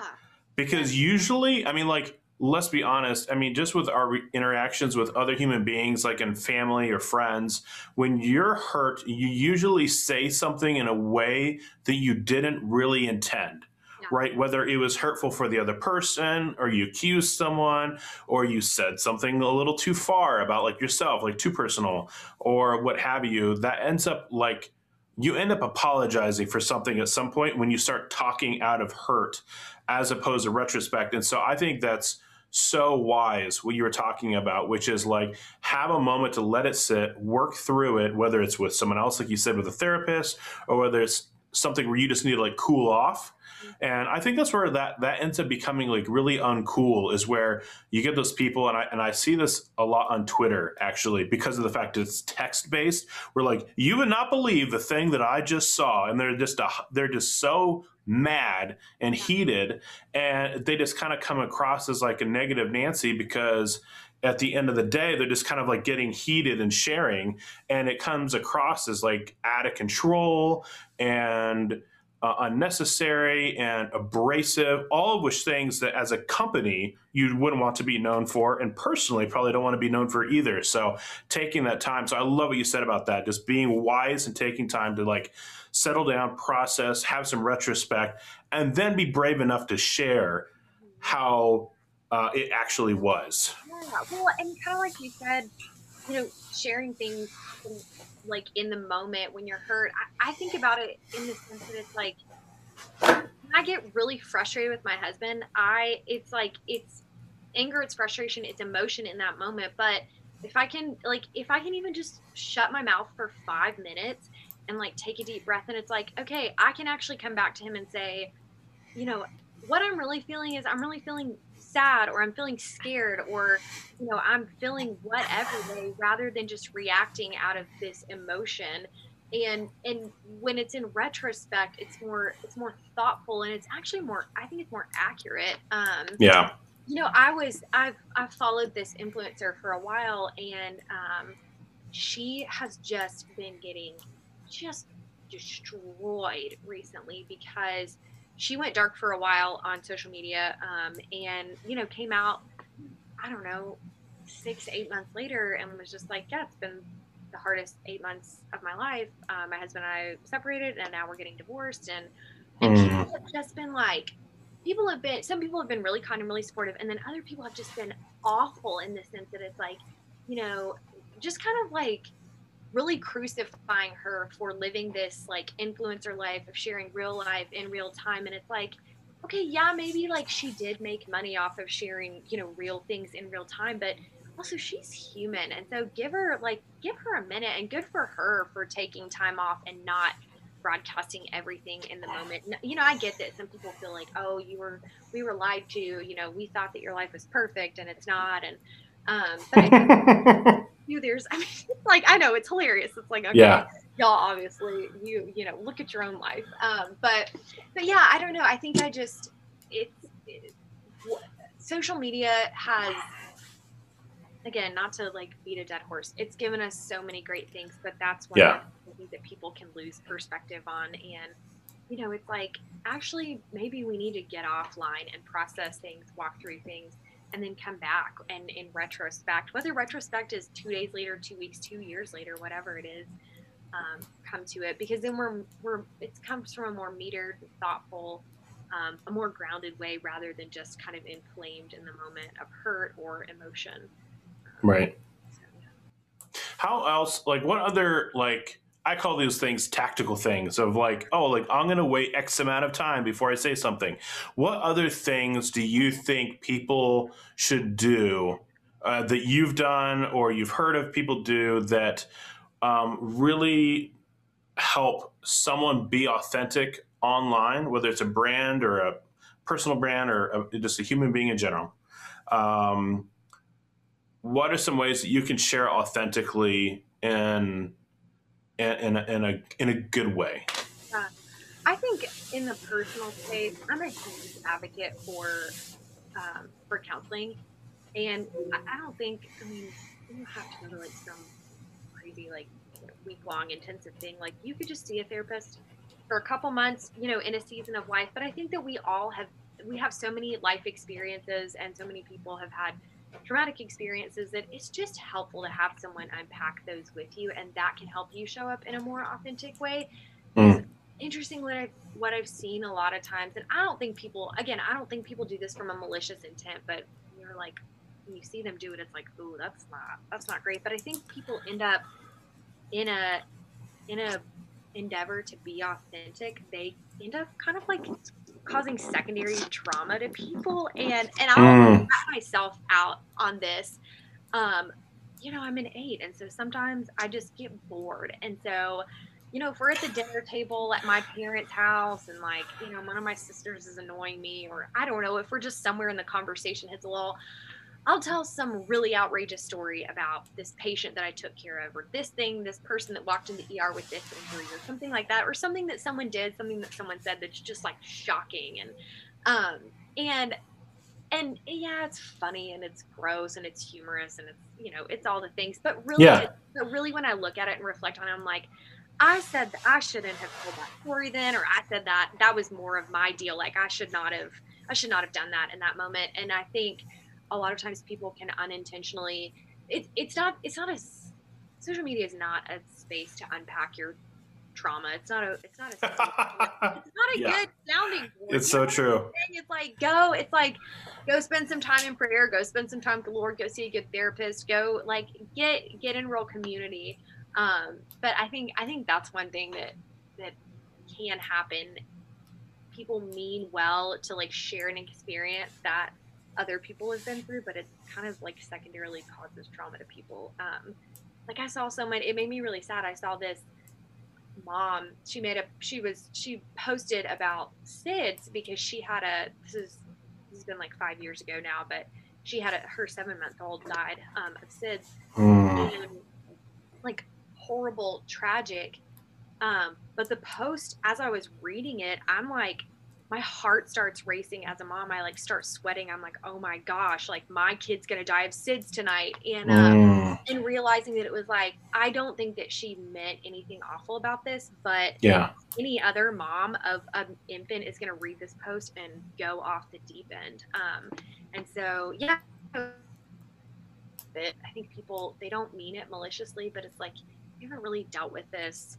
Because usually, I mean, like, let's be honest. I mean, just with our interactions with other human beings, like in family or friends, when you're hurt, you usually say something in a way that you didn't really intend right? Whether it was hurtful for the other person or you accused someone or you said something a little too far about like yourself, like too personal or what have you, that ends up like you end up apologizing for something at some point when you start talking out of hurt as opposed to retrospect. And so I think that's so wise what you were talking about, which is like have a moment to let it sit, work through it, whether it's with someone else, like you said, with a therapist, or whether it's something where you just need to like cool off and I think that's where that that ends up becoming like really uncool is where you get those people and I and I see this a lot on Twitter actually because of the fact it's text based. We're like, you would not believe the thing that I just saw, and they're just a, they're just so mad and heated, and they just kind of come across as like a negative Nancy because at the end of the day, they're just kind of like getting heated and sharing, and it comes across as like out of control and uh, unnecessary and abrasive, all of which things that as a company you wouldn't want to be known for, and personally probably don't want to be known for either. So taking that time. So I love what you said about that, just being wise and taking time to like settle down, process, have some retrospect, and then be brave enough to share how uh, it actually was. Yeah, well, and kind of like you said, you know, sharing things like in the moment when you're hurt. I, I think about it in the sense that it's like I get really frustrated with my husband, I it's like it's anger, it's frustration, it's emotion in that moment. But if I can like if I can even just shut my mouth for five minutes and like take a deep breath and it's like, okay, I can actually come back to him and say, you know, what I'm really feeling is I'm really feeling sad or I'm feeling scared or you know I'm feeling whatever way rather than just reacting out of this emotion. And and when it's in retrospect it's more it's more thoughtful and it's actually more I think it's more accurate. Um yeah. you know I was I've I've followed this influencer for a while and um she has just been getting just destroyed recently because she went dark for a while on social media um, and you know came out i don't know six eight months later and was just like yeah it's been the hardest eight months of my life uh, my husband and i separated and now we're getting divorced and, and mm. people have just been like people have been some people have been really kind and really supportive and then other people have just been awful in the sense that it's like you know just kind of like really crucifying her for living this like influencer life of sharing real life in real time. And it's like okay yeah maybe like she did make money off of sharing you know real things in real time but also she's human. And so give her like give her a minute and good for her for taking time off and not broadcasting everything in the moment. You know i get that some people feel like oh you were we were lied to you know we thought that your life was perfect and it's not and um but you there's I mean like I know it's hilarious. It's like okay, yeah. y'all obviously you you know look at your own life. Um, but but yeah, I don't know. I think I just it's it, social media has again not to like beat a dead horse. It's given us so many great things, but that's one yeah. things that people can lose perspective on and you know, it's like actually maybe we need to get offline and process things, walk through things and then come back and in retrospect, whether retrospect is two days later, two weeks, two years later, whatever it is, um, come to it because then we're we're it comes from a more metered, thoughtful um, a more grounded way rather than just kind of inflamed in the moment of hurt or emotion. Right. So, yeah. How else, like, what other, like, I call these things tactical things of like, oh, like I'm going to wait X amount of time before I say something. What other things do you think people should do uh, that you've done or you've heard of people do that um, really help someone be authentic online, whether it's a brand or a personal brand or a, just a human being in general? Um, what are some ways that you can share authentically in in, in, a, in a in a good way? Uh, I think in the personal space, I'm a huge advocate for um, for counseling, and I, don't think I mean you have to go to like some crazy like week long intensive thing. Like you could just see a therapist for a couple months, you know, in a season of life. But I think that we all have we have so many life experiences, and so many people have had traumatic experiences that it's just helpful to have someone unpack those with you and that can help you show up in a more authentic way. Mm. interesting what I've, what I've seen a lot of times and i don't think people again i don't think people do this from a malicious intent but you're like when you see them do it it's like oh that's not that's not great. But i think people end up in a in a endeavor to be authentic. They end up kind of like causing secondary trauma to people and and i'll mm. myself out on this um you know i'm an eight and so sometimes i just get bored and so you know if we're at the dinner table at my parents house and like you know one of my sisters is annoying me or i don't know if we're just somewhere in the conversation hits a little I'll tell some really outrageous story about this patient that I took care of, or this thing, this person that walked in the ER with this injury, or something like that, or something that someone did, something that someone said that's just like shocking, and um, and and yeah, it's funny and it's gross and it's humorous and it's you know it's all the things, but really, yeah. but really when I look at it and reflect on it, I'm like. I said that I shouldn't have told that story then, or I said that that was more of my deal. Like I should not have, I should not have done that in that moment. And I think a lot of times people can unintentionally it, it's not it's not a social media is not a space to unpack your trauma. It's not a it's not a it's not a yeah. good sounding board. it's you so true. it's like go it's like go spend some time in prayer go spend some time with the lord go see a good therapist go like get get in real community. Um but i think i think that's one thing that that can happen. People mean well to like share an experience that other people have been through, but it kind of like secondarily causes trauma to people. Um, like I saw someone, it made me really sad. I saw this mom. She made a, she was, she posted about SIDS because she had a, this is, this has been like five years ago now, but she had a, her seven month old died um, of SIDS. Mm. And like horrible, tragic. Um, but the post, as I was reading it, I'm like, my heart starts racing as a mom. I like start sweating. I'm like, oh my gosh, like my kid's gonna die of SIDS tonight, and uh, mm. and realizing that it was like I don't think that she meant anything awful about this, but yeah, any other mom of an infant is gonna read this post and go off the deep end. Um, and so yeah, I think people they don't mean it maliciously, but it's like you haven't really dealt with this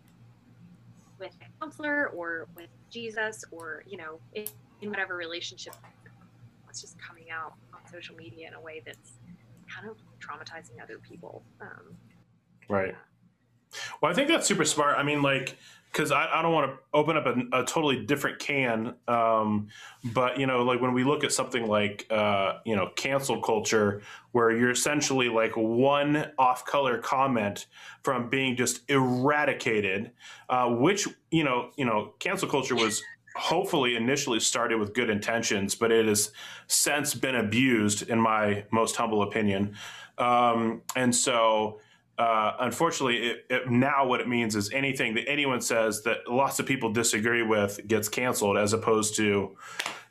with a counselor or with Jesus or, you know, in, in whatever relationship, it's just coming out on social media in a way that's kind of traumatizing other people. Um, right. Yeah. Well, I think that's super smart. I mean, like, because I, I, don't want to open up a, a totally different can, um, but you know, like when we look at something like uh, you know cancel culture, where you're essentially like one off-color comment from being just eradicated, uh, which you know, you know, cancel culture was hopefully initially started with good intentions, but it has since been abused, in my most humble opinion, um, and so uh, unfortunately, it, it, now what it means is anything that anyone says that lots of people disagree with gets canceled, as opposed to,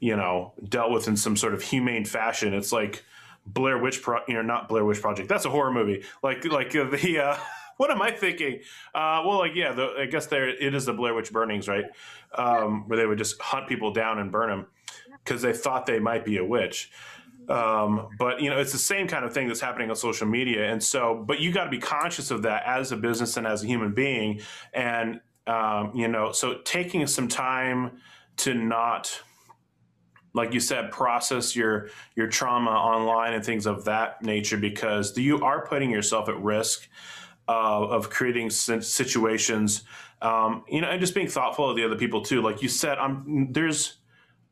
you know, dealt with in some sort of humane fashion. It's like Blair Witch, Pro- you know, not Blair Witch Project. That's a horror movie. Like, like the. Uh, what am I thinking? Uh, well, like yeah, the, I guess there it is the Blair Witch burnings, right? Um, where they would just hunt people down and burn them because they thought they might be a witch. Um, but you know, it's the same kind of thing that's happening on social media. And so, but you got to be conscious of that as a business and as a human being. And, um, you know, so taking some time to not like you said, process your your trauma online and things of that nature because you are putting yourself at risk uh, of creating situations. Um, you know, and just being thoughtful of the other people too. Like you said, I'm there's.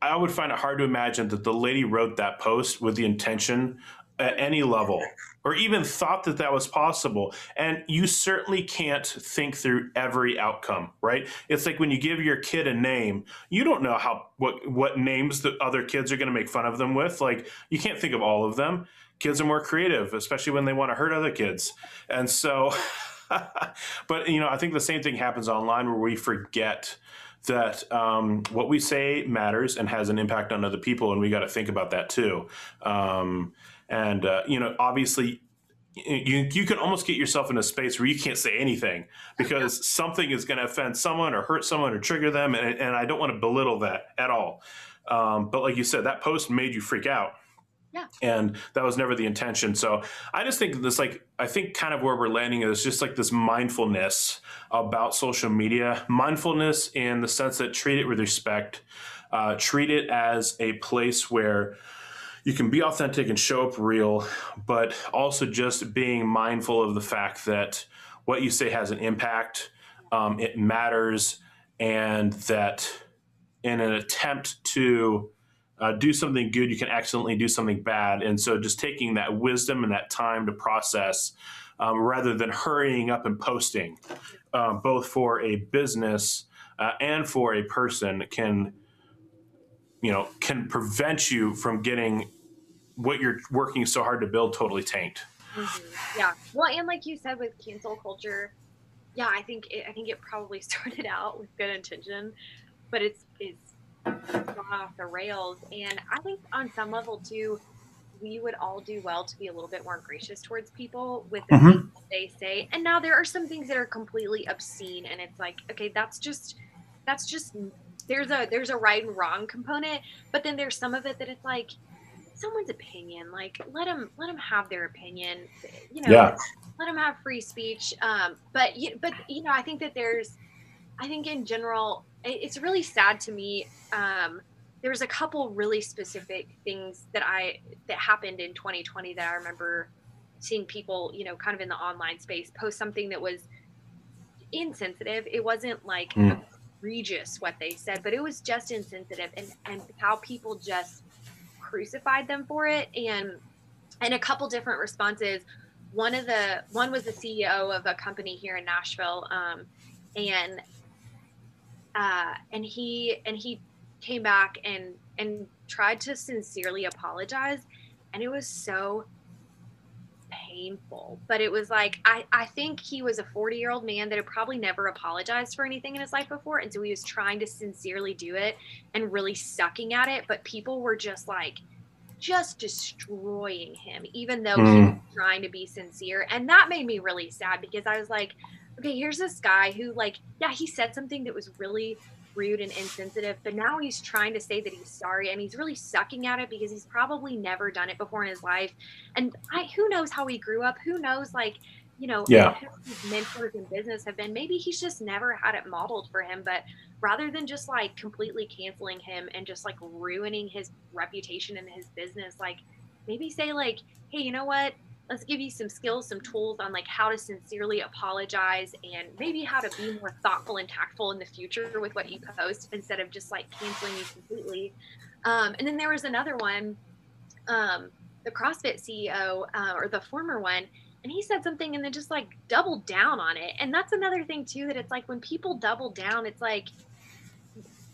I would find it hard to imagine that the lady wrote that post with the intention at any level or even thought that that was possible. And you certainly can't think through every outcome, right? It's like when you give your kid a name, you don't know how what what names the other kids are going to make fun of them with. Like you can't think of all of them. Kids are more creative, especially when they want to hurt other kids. And so but you know, I think the same thing happens online where we forget that um, what we say matters and has an impact on other people, and we got to think about that too. Um, and uh, you know, obviously, you you can almost get yourself in a space where you can't say anything because something is going to offend someone or hurt someone or trigger them, and, and I don't want to belittle that at all. Um, but like you said, that post made you freak out. Yeah. And that was never the intention. So I just think this, like, I think kind of where we're landing is just like this mindfulness about social media, mindfulness in the sense that treat it with respect, uh, treat it as a place where you can be authentic and show up real, but also just being mindful of the fact that what you say has an impact, um, it matters, and that in an attempt to uh, do something good, you can accidentally do something bad. And so just taking that wisdom and that time to process um, rather than hurrying up and posting, um, both for a business uh, and for a person, can you know can prevent you from getting what you're working so hard to build totally tanked. Mm-hmm. Yeah. Well, and like you said with cancel culture, yeah, I think it, I think it probably started out with good intention, but it's it's gone off the rails. And I think on some level too, we would all do well to be a little bit more gracious towards people with the mm-hmm. things they say. And now there are some things that are completely obscene, and it's like, okay, that's just that's just there's a there's a right and wrong component, but then there's some of it that it's like someone's opinion. Like let them let them have their opinion. You know, yeah. let them have free speech. Um, but you, but you know, I think that there's, I think in general, it's really sad to me. Um, there was a couple really specific things that I that happened in 2020 that I remember seeing people, you know, kind of in the online space post something that was insensitive. It wasn't like mm. egregious what they said, but it was just insensitive and and how people just crucified them for it and and a couple different responses one of the one was the ceo of a company here in nashville um, and uh, and he and he came back and and tried to sincerely apologize and it was so painful but it was like i i think he was a 40 year old man that had probably never apologized for anything in his life before and so he was trying to sincerely do it and really sucking at it but people were just like just destroying him even though mm. he was trying to be sincere and that made me really sad because i was like okay here's this guy who like yeah he said something that was really rude and insensitive, but now he's trying to say that he's sorry and he's really sucking at it because he's probably never done it before in his life. And I who knows how he grew up? Who knows like, you know, yeah. his mentors in business have been. Maybe he's just never had it modeled for him, but rather than just like completely canceling him and just like ruining his reputation and his business, like maybe say like, hey, you know what? Let's give you some skills, some tools on like how to sincerely apologize and maybe how to be more thoughtful and tactful in the future with what you post instead of just like canceling you completely. Um, and then there was another one, um, the CrossFit CEO uh, or the former one, and he said something and then just like doubled down on it. And that's another thing too that it's like when people double down, it's like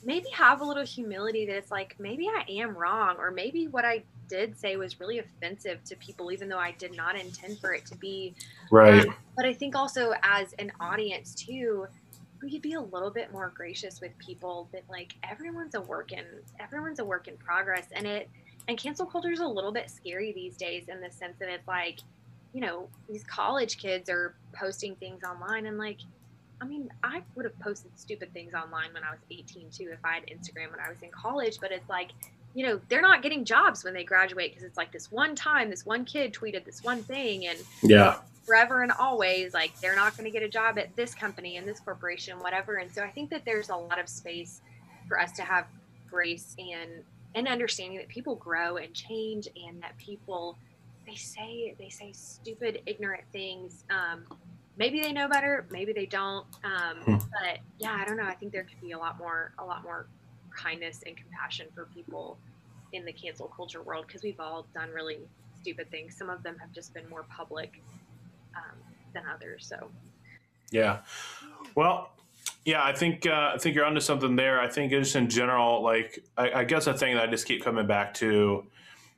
maybe have a little humility that it's like maybe I am wrong or maybe what I did say was really offensive to people, even though I did not intend for it to be. Right. Um, but I think also as an audience too, we could be a little bit more gracious with people that like everyone's a work in everyone's a work in progress and it and cancel culture is a little bit scary these days in the sense that it's like you know these college kids are posting things online and like I mean, I would have posted stupid things online when I was 18 too if I had Instagram when I was in college, but it's like you know they're not getting jobs when they graduate because it's like this one time this one kid tweeted this one thing and yeah forever and always like they're not going to get a job at this company and this corporation whatever and so i think that there's a lot of space for us to have grace and and understanding that people grow and change and that people they say they say stupid ignorant things um, maybe they know better maybe they don't um, hmm. but yeah i don't know i think there could be a lot more a lot more kindness and compassion for people in the cancel culture world because we've all done really stupid things. Some of them have just been more public um, than others so. Yeah. Well yeah, I think uh, I think you're onto something there. I think just in general, like I, I guess a thing that I just keep coming back to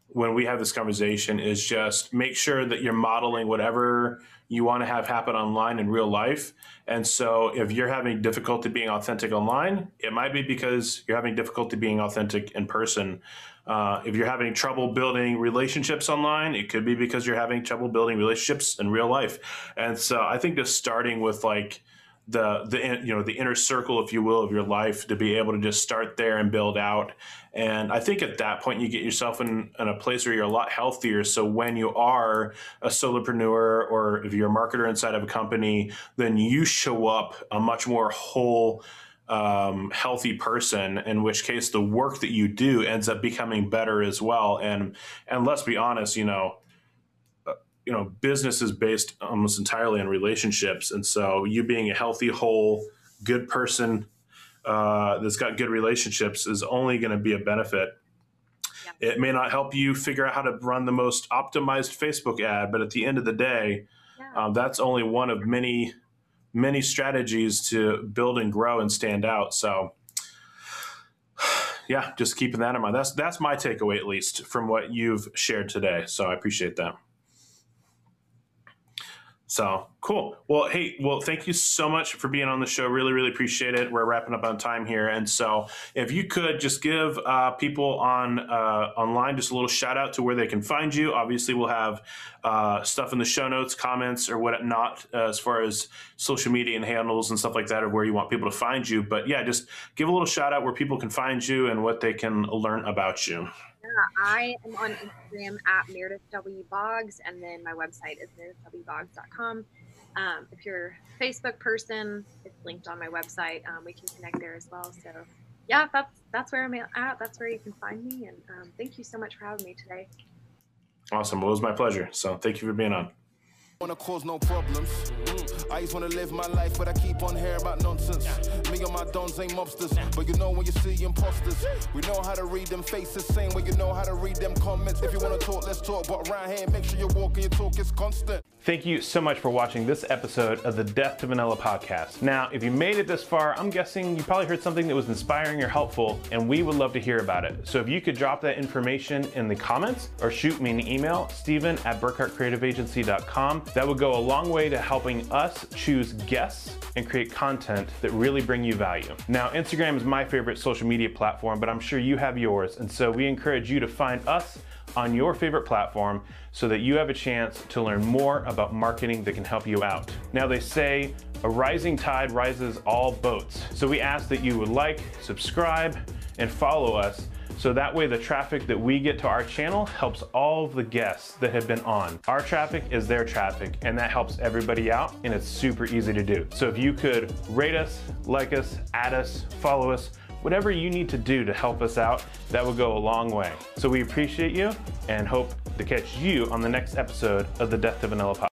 when we have this conversation is just make sure that you're modeling whatever you want to have happen online in real life. And so if you're having difficulty being authentic online, it might be because you're having difficulty being authentic in person. Uh, if you're having trouble building relationships online, it could be because you're having trouble building relationships in real life. And so I think just starting with like, the the you know the inner circle, if you will, of your life to be able to just start there and build out. And I think at that point you get yourself in, in a place where you're a lot healthier. So when you are a solopreneur or if you're a marketer inside of a company, then you show up a much more whole. Um, healthy person in which case the work that you do ends up becoming better as well and and let's be honest you know you know business is based almost entirely on relationships. And so you being a healthy whole good person uh, that's got good relationships is only going to be a benefit. Yeah. it may not help you figure out how to run the most optimized facebook ad but at the end of the day yeah. um, that's only one of many many strategies to build and grow and stand out. So yeah just keeping that in mind. That's that's my takeaway at least from what you've shared today. So i appreciate that so cool. Well, hey, well, thank you so much for being on the show. Really, really appreciate it. We're wrapping up on time here, and so if you could just give uh, people on uh, online just a little shout out to where they can find you. Obviously, we'll have uh, stuff in the show notes, comments, or whatnot uh, as far as social media and handles and stuff like that of where you want people to find you. But yeah, just give a little shout out where people can find you and what they can learn about you. Yeah, I am on Instagram at Meredith W. Boggs, and then my website is meredithwboggs.com. Um, if you're a Facebook person, it's linked on my website. Um, we can connect there as well. So, yeah, that's that's where I'm at. That's where you can find me. And um, thank you so much for having me today. Awesome. Well, it was my pleasure. So, thank you for being on. Wanna cause no problems. Mm. I just wanna live my life, but I keep on hearing about nonsense. Me and my dons ain't mobsters, but you know when you see imposters. We know how to read them faces, same way you know how to read them comments. If you wanna talk, let's talk, but around here, make sure you walk and your talk is constant. Thank you so much for watching this episode of the Death to Vanilla podcast. Now, if you made it this far, I'm guessing you probably heard something that was inspiring or helpful, and we would love to hear about it. So if you could drop that information in the comments or shoot me an email, Stephen at burkhartcreativeagency.com, that would go a long way to helping us choose guests and create content that really bring you value. Now, Instagram is my favorite social media platform, but I'm sure you have yours, and so we encourage you to find us on your favorite platform so that you have a chance to learn more about marketing that can help you out. Now, they say a rising tide rises all boats. So we ask that you would like, subscribe, and follow us so that way the traffic that we get to our channel helps all the guests that have been on. Our traffic is their traffic and that helps everybody out and it's super easy to do. So if you could rate us, like us, add us, follow us, whatever you need to do to help us out, that would go a long way. So we appreciate you and hope to catch you on the next episode of the Death to Vanilla podcast.